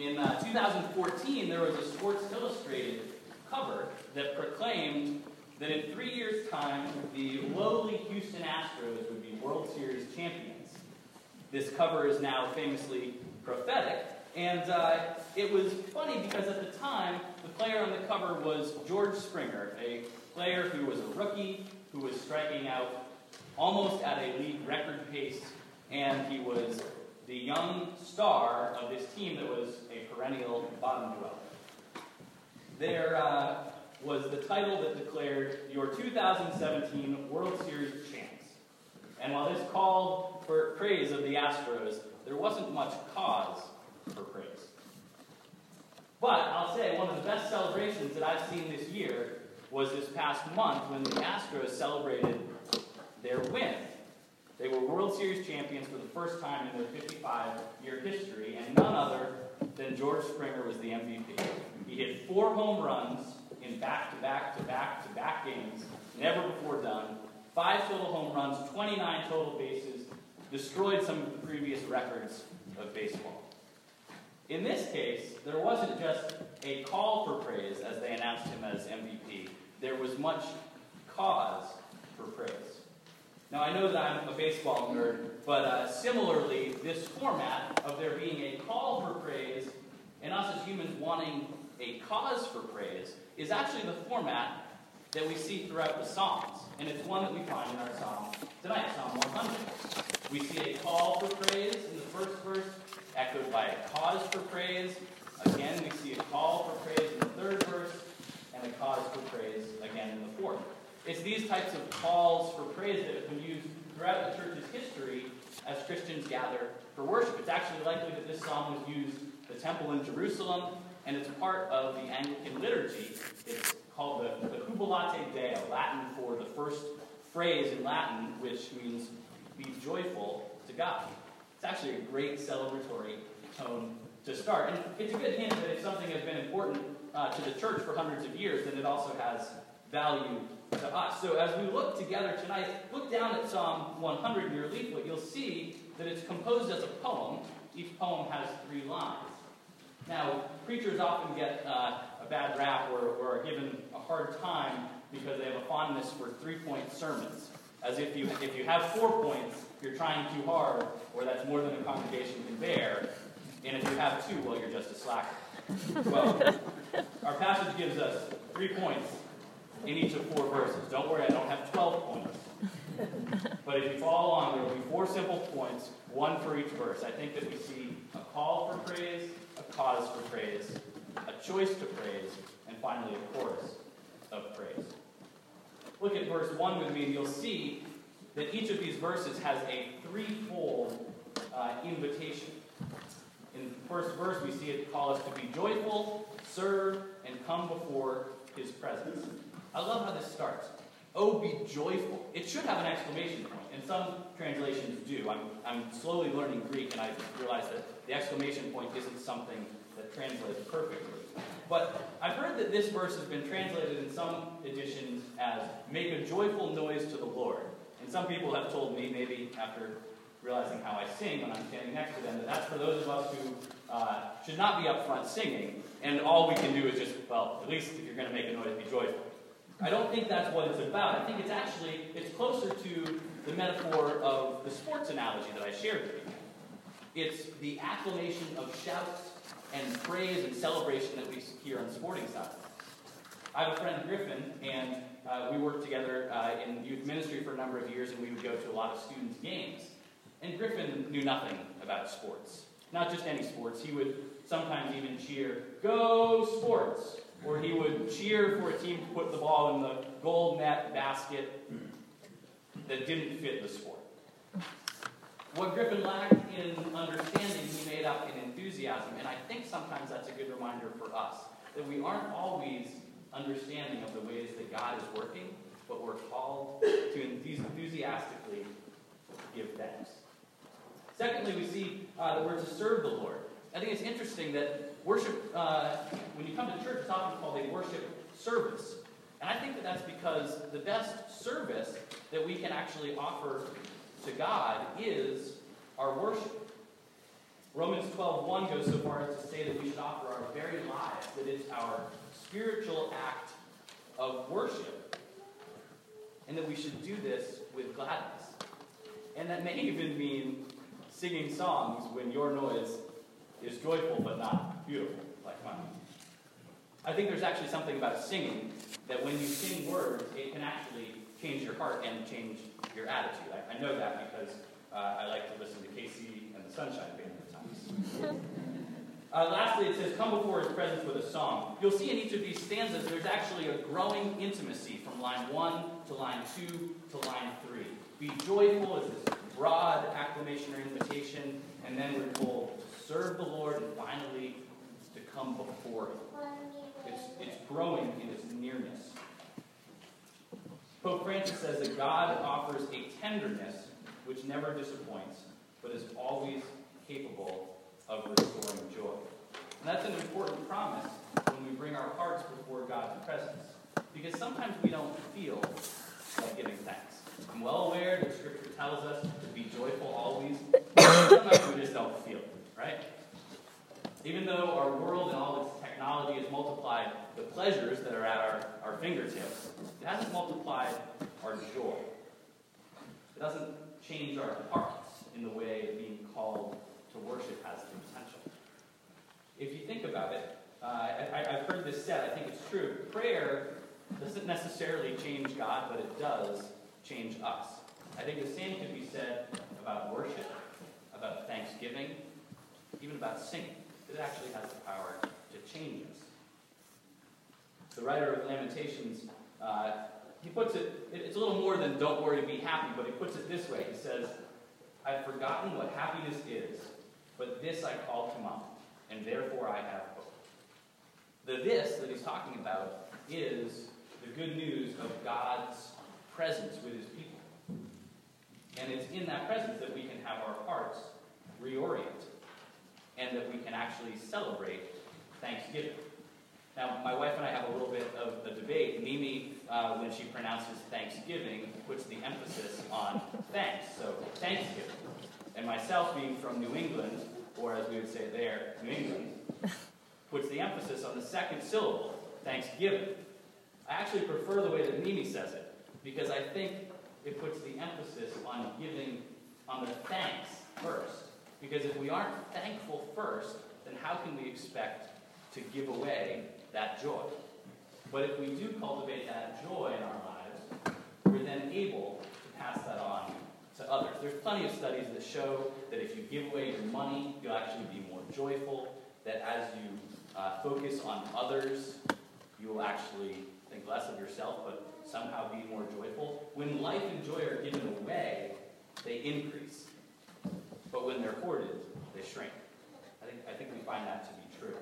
In uh, 2014, there was a Sports Illustrated cover that proclaimed that in three years' time, the lowly Houston Astros would be World Series champions. This cover is now famously prophetic, and uh, it was funny because at the time, the player on the cover was George Springer, a player who was a rookie, who was striking out almost at a league record pace, and he was the young star of this team that was a perennial bottom dweller. There uh, was the title that declared your 2017 World Series champs. And while this called for praise of the Astros, there wasn't much cause for praise. But I'll say one of the best celebrations that I've seen this year was this past month when the Astros celebrated their win. They were World Series champions for the first time in their 55 year history, and none other than George Springer was the MVP. He hit four home runs in back to back to back to back games, never before done. Five total home runs, 29 total bases, destroyed some of the previous records of baseball. In this case, there wasn't just a call for praise as they announced him as MVP, there was much cause for praise. Now, I know that I'm a baseball nerd, but uh, similarly, this format of there being a call for praise and us as humans wanting a cause for praise is actually the format that we see throughout the Psalms. And it's one that we find in our Psalm tonight, Psalm 100. We see a call for praise in the first verse, echoed by a cause for praise. Again, we see a call for praise in the third verse, and a cause for praise again in the fourth. It's these types of calls for praise that have been used throughout the church's history as Christians gather for worship. It's actually likely that this psalm was used at the temple in Jerusalem, and it's a part of the Anglican liturgy. It's called the, the Jubilate Deo, Latin for the first phrase in Latin, which means be joyful to God. It's actually a great celebratory tone to start. And it's a good hint that if something has been important uh, to the church for hundreds of years, then it also has value to us. So as we look together tonight, look down at Psalm 100 in your leaflet. You'll see that it's composed as a poem. Each poem has three lines. Now, preachers often get uh, a bad rap or, or are given a hard time because they have a fondness for three-point sermons. As if you, if you have four points, you're trying too hard, or that's more than a congregation can bear. And if you have two, well, you're just a slacker. Well, our passage gives us three points in each of four verses. Don't worry, I don't have 12 points. But if you follow along, there will be four simple points, one for each verse. I think that we see a call for praise, a cause for praise, a choice to praise, and finally a chorus of praise. Look at verse 1 with me, and you'll see that each of these verses has a threefold uh, invitation. In the first verse, we see it call us to be joyful, serve, and come before his presence. I love how this starts. Oh, be joyful. It should have an exclamation point, and some translations do. I'm, I'm slowly learning Greek, and I realize that the exclamation point isn't something that translates perfectly. But I've heard that this verse has been translated in some editions as make a joyful noise to the Lord. And some people have told me, maybe after realizing how I sing when I'm standing next to them, that that's for those of us who uh, should not be up front singing, and all we can do is just, well, at least if you're going to make a noise, be joyful. I don't think that's what it's about. I think it's actually, it's closer to the metaphor of the sports analogy that I shared with you. It's the acclamation of shouts and praise and celebration that we hear on sporting side. I have a friend, Griffin, and uh, we worked together uh, in youth ministry for a number of years, and we would go to a lot of students' games. And Griffin knew nothing about sports. Not just any sports. He would sometimes even cheer, Go Sports! Or he would cheer for a team to put the ball in the gold net basket that didn't fit the sport. What Griffin lacked in understanding, he made up in enthusiasm. And I think sometimes that's a good reminder for us that we aren't always understanding of the ways that God is working, but we're called to enthusiastically give thanks. Secondly, we see uh, that we're to serve the Lord. I think it's interesting that worship, uh, when you come to church, it's often called a worship service. And I think that that's because the best service that we can actually offer to God is our worship. Romans 12:1 goes so far as to say that we should offer our very lives, that it's our spiritual act of worship, and that we should do this with gladness. And that may even mean singing songs when your noise is joyful but not beautiful, like mine. I think there's actually something about singing that when you sing words, it can actually change your heart and change your attitude. I, I know that because uh, I like to listen to KC and the Sunshine Band at times. Uh, lastly, it says, Come before his presence with a song. You'll see in each of these stanzas there's actually a growing intimacy from line 1 to line 2 to line 3. Be joyful is this broad acclamation or invitation, and then we're told to serve the Lord and finally to come before him. It's, it's growing in its nearness. Pope Francis says that God offers a tenderness which never disappoints, but is always capable of restoring joy. And that's an important promise when we bring our hearts before God's presence. Because sometimes we don't feel like giving thanks. I'm well aware that Scripture tells us to be joyful always. Sometimes we just don't right? Even though our world and all its technology has multiplied the pleasures that are at our, our fingertips, it hasn't multiplied our joy. It doesn't change our hearts in the way being called to worship has the potential. If you think about it, uh, I, have heard this said, I think it's true. Prayer doesn't necessarily change God, but it does change us. I think the same could be said about worship, about thanksgiving, even about singing. It actually has the power to change us. The writer of Lamentations, uh, he puts it, it's a little more than don't worry, be happy, but he puts it this way. He says, I've forgotten what happiness is, but this I call to mind, and therefore I have hope. The this that he's talking about is the good news of God's presence with his people. And it's in that presence that we can have our hearts reoriented and that we can actually celebrate Thanksgiving. Now, my wife and I have a little bit of a debate. Mimi, uh, when she pronounces Thanksgiving, puts the emphasis on thanks, so Thanksgiving. And myself, being from New England, or as we would say there, New England, puts the emphasis on the second syllable, Thanksgiving. I actually prefer the way that Mimi says it, because I think it puts the emphasis on giving, on the thanks first. Because if we aren't thankful first, then how can we expect to give away that joy? But if we do cultivate that joy in our lives, we're then able to pass that on to others. There's plenty of studies that show that if you give away your money, you'll actually be more joyful, that as you uh, focus on others, you will actually think less of yourself, but somehow be more joyful. When life and joy are given away, they increase. But when they're hoarded, they shrink. I think, I think we find that to be true.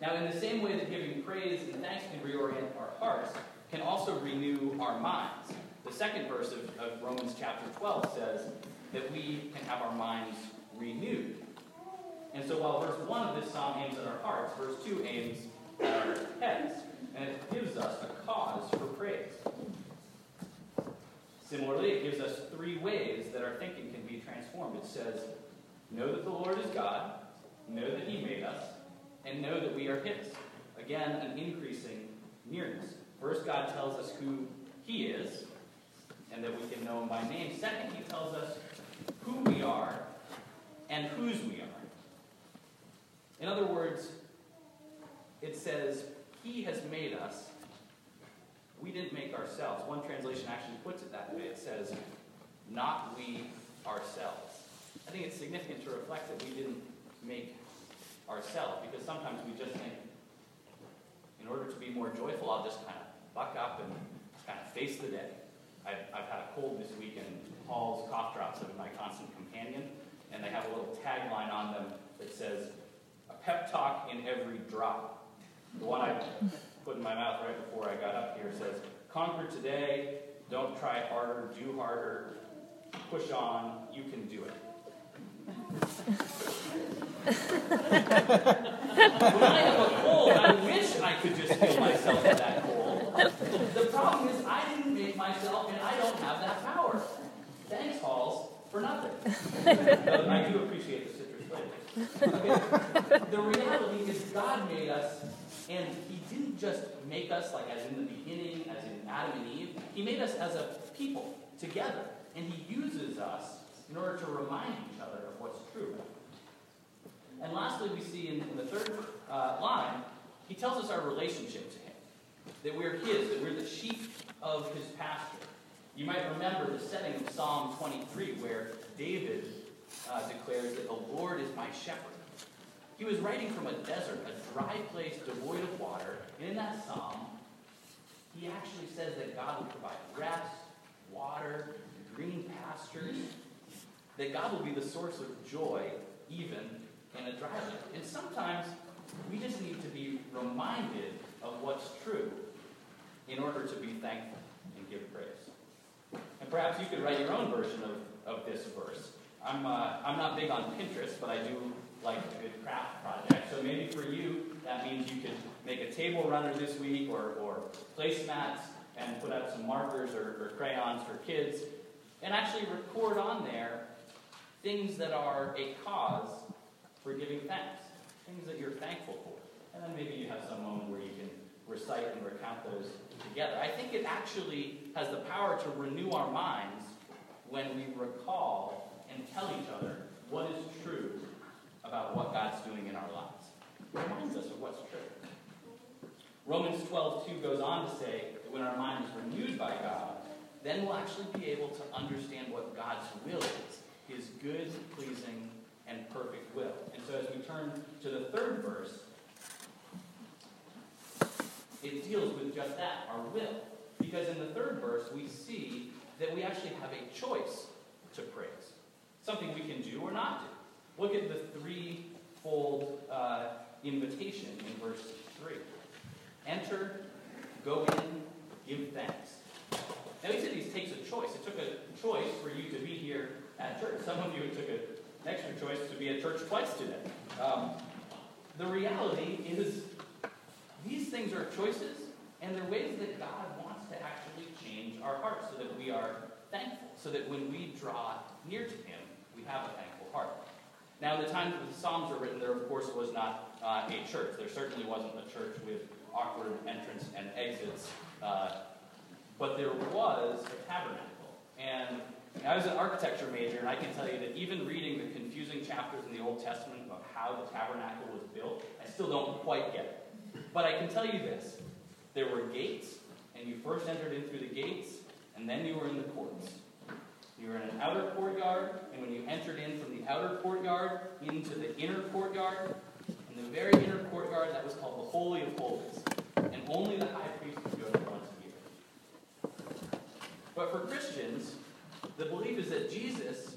Now, in the same way that giving praise and thanks can reorient our hearts, can also renew our minds. The second verse of, of Romans chapter 12 says that we can have our minds renewed. And so while verse 1 of this psalm aims at our hearts, verse 2 aims at our heads. And it gives us a cause for praise. Similarly, it gives us three ways that our thinking It says, Know that the Lord is God, know that He made us, and know that we are His. Again, an increasing nearness. First, God tells us who He is, and that we can know Him by name. Second, He tells us who we are and whose we are. In other words, it says, He has made us we didn't make ourselves. One translation actually puts it that way. It says, not we ourselves. I think it's significant to reflect that we didn't make ourselves because sometimes we just think, in order to be more joyful, I'll just kind of buck up and kind of face the day. I've, I've had a cold this week, and Halls cough drops have been my constant companion, and they have a little tagline on them that says, a pep talk in every drop. The one I put in my mouth right before I got up here says, Conquer today, don't try harder, do harder, push on, you can do it. When I have a cold, I wish I could just heal myself of that cold. The problem is, I didn't make myself, and I don't have that power. Thanks, Halls, for nothing. I do appreciate the citrus flavors. the reality is God made us, and He didn't just make us like as in the beginning, as in Adam and Eve. He made us as a people together, and He uses us in order to remind each other of what's true. And lastly, we see in, in the third uh, line, He tells us our relationship to Him, that we're His, that we're the sheep of His pasture. You might remember the setting of Psalm 23, where David uh, declares that the Lord is my shepherd. He was writing from a desert, a dry place devoid of water, and in that psalm, he actually says that God will provide rest, water, green pastures, that God will be the source of joy even in a dry land. And sometimes we just need to be reminded of what's true in order to be thankful and give praise. And perhaps you could write your own version of, of this verse. I'm, uh, I'm not big on Pinterest, but I do like a good craft project. So maybe for you, that means you could make a table runner this week or, or placemats and put out some markers or, or crayons for kids and actually record on there things that are a cause for giving thanks, things that you're thankful for. And then maybe you have some moment where you can recite and recount those together. I think it actually has the power to renew our minds when we recall and tell each other what is true about what God's doing in our lives. It reminds us of what's true. Romans 12, 2 goes on to say that when our mind is renewed by God, then we'll actually be able to understand what God's will is, his good, pleasing, and perfect will. And so as we turn to the third verse, it deals with just that, our will. Because in the third verse, we see that we actually have a choice to praise. Something we can do or not do. Look at the threefold uh, invitation in verse 3. Enter, go in, give thanks. Now each of these takes a choice. It took a choice for you to be here at church. Some of you took an extra choice to be at church twice today. Um, the reality is these things are choices, and they're ways that God wants to actually change our hearts so that we are thankful, so that when we draw near to Him, we have a thankful heart. Now, in the time that the Psalms were written, there, of course, was not uh, a church. There certainly wasn't a church with awkward entrance and exits, uh, but there was a tabernacle. And I was an architecture major, and I can tell you that even reading the confusing chapters in the Old Testament about how the tabernacle was built, I still don't quite get it. But I can tell you this there were gates, and you first entered in through the gates, and then you were in the courts. You were in an outer courtyard, and when you entered in from the outer courtyard into the inner courtyard, in the very inner courtyard, that was called the Holy of Holies. And only the high priest could go to once a year. But for Christians, the belief is that Jesus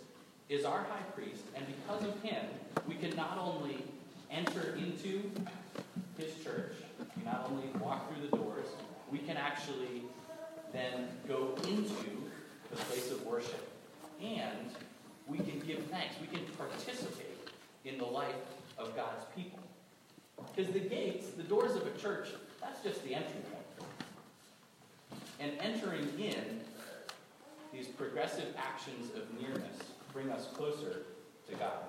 is our high priest, and because of him, we can not only enter into his church, we not only walk through the doors, we can actually then go into the place of worship. And we can give thanks. We can participate in the life of God's people. Because the gates, the doors of a church, that's just the entry point. And entering in, these progressive actions of nearness bring us closer to God.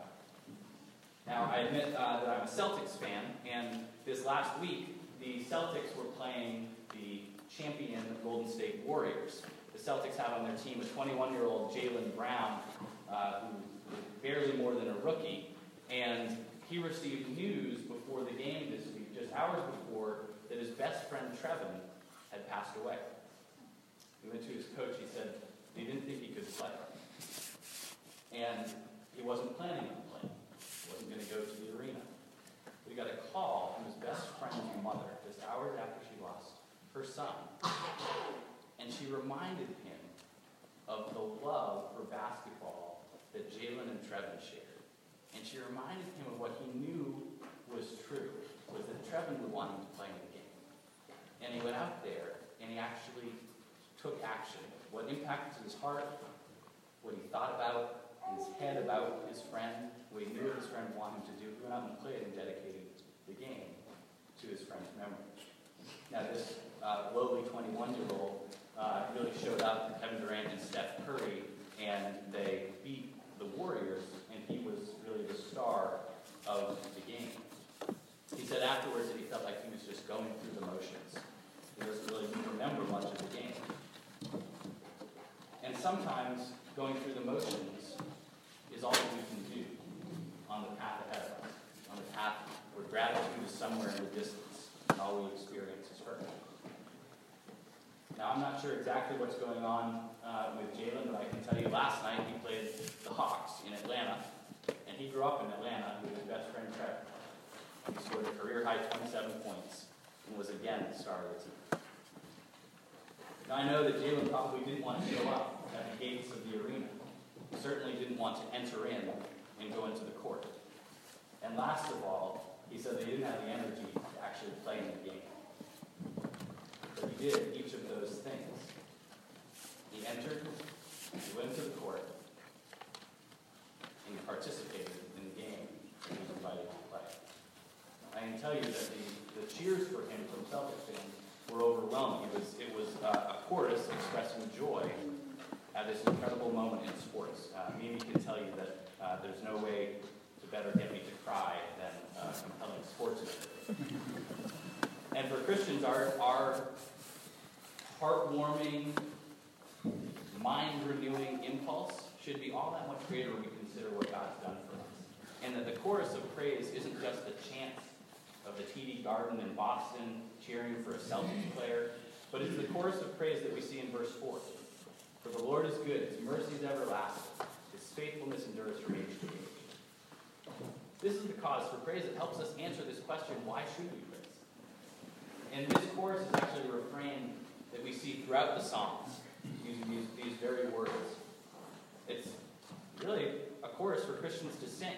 Now, I admit uh, that I'm a Celtics fan, and this last week, the Celtics were playing the champion Golden State Warriors. The Celtics have on their team a 21 year old Jaylen Brown, uh, who barely more than a rookie, and he received news before the game this week, just hours before, that his best friend Trevin had passed away. He went to his coach, he said he didn't think he could play. And he wasn't planning on playing. He wasn't going to go to the arena. But he got a call from his best friend's mother just hours after she lost her son. And she reminded him of the love for basketball that Jaylen and Trevin shared. And she reminded him of what he knew was true, was that Trevin would want him to play in the game. And he went out there and he actually took action. What impacted his heart, what he thought about in his head about his friend, what he knew his friend wanted him to do. He went out and played and dedicated the game to his friend's memory. Now, this uh, lowly 21-year-old uh, really showed up, Kevin Durant and Steph Curry, and they beat the Warriors, and he was really the star of the game. He said afterwards that he felt like he was just going through the motions. He doesn't really remember much of the game. And sometimes going through the motions is all that we can do on the path ahead of us, on the path where gratitude is somewhere in the distance and all we experience is hurt. Now, I'm not sure exactly what's going on uh, with Jaylen, but I can tell you last night he played the Hawks in Atlanta, and he grew up in Atlanta with his best friend Trevor. He scored a career high 27 points and was again the star of the team. Now, I know that Jaylen probably didn't want to show up at the gates of the arena. He certainly didn't want to enter in and go into the court. And last of all, he said they didn't have the energy to actually play in the game. But he did each of those things. He entered, he went to the court, and he participated in the game that he was invited to play. I can tell you that the, the cheers for him from Celtics fans were overwhelming. It was, it was uh, a chorus expressing joy at this incredible moment in sports. Uh, Mimi can tell you that uh, there's no way to better get me to cry than uh, compelling sports. and for Christians, our, our heartwarming, mind renewing impulse should be all that much greater when we consider what God's done for us. And that the chorus of praise isn't just the chant of the TD Garden in Boston cheering for a Celtics player, but it's the chorus of praise that we see in verse 4. For the Lord is good, his mercy is everlasting, his faithfulness endures from age to age. This is the cause for praise that helps us answer this question why should we praise? And this chorus is actually a refrain that we see throughout the Psalms, using these, these very words. It's really a chorus for Christians to sing.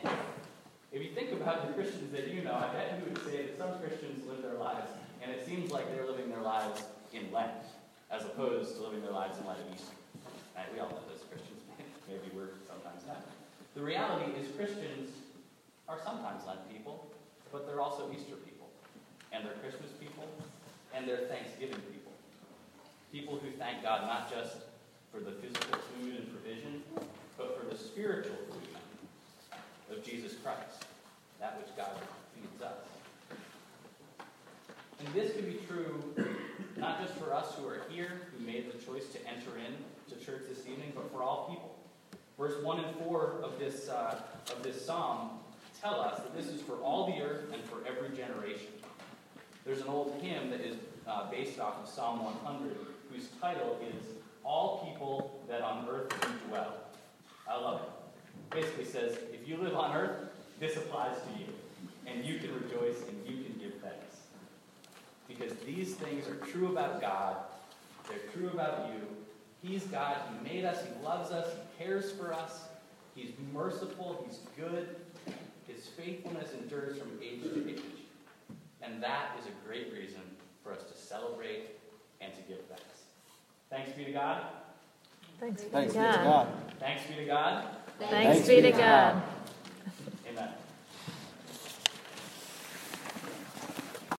If you think about the Christians that you know, I bet you would say that some Christians live their lives, and it seems like they're living their lives in Lent, as opposed to living their lives in light of Easter. Right? We all know those Christians. Maybe we're sometimes not. The reality is Christians are sometimes Lent people, but they're also Easter people, and they're Christmas people, and they're Thanksgiving people. People who thank God not just for the physical food and provision, but for the spiritual food of Jesus Christ, that which God feeds us. And this can be true not just for us who are here, who made the choice to enter in to church this evening, for all people. Verse 1 and 4 of this, uh, of this psalm tell us that this is for all the earth and for every generation. There's an old hymn that is uh, based off of Psalm 100, whose title is All People That on Earth Do Dwell. I love it basically says, if you live on earth, this applies to you. And you can rejoice and you can give thanks. Because these things are true about God, they're true about you. He's God, He made us, He loves us, He cares for us, He's merciful, He's good. His faithfulness endures from age to age. And that is a great reason for us to celebrate and to give thanks. Thanks be to God. Thanks be to God. Thanks be to God. Thanks be to God.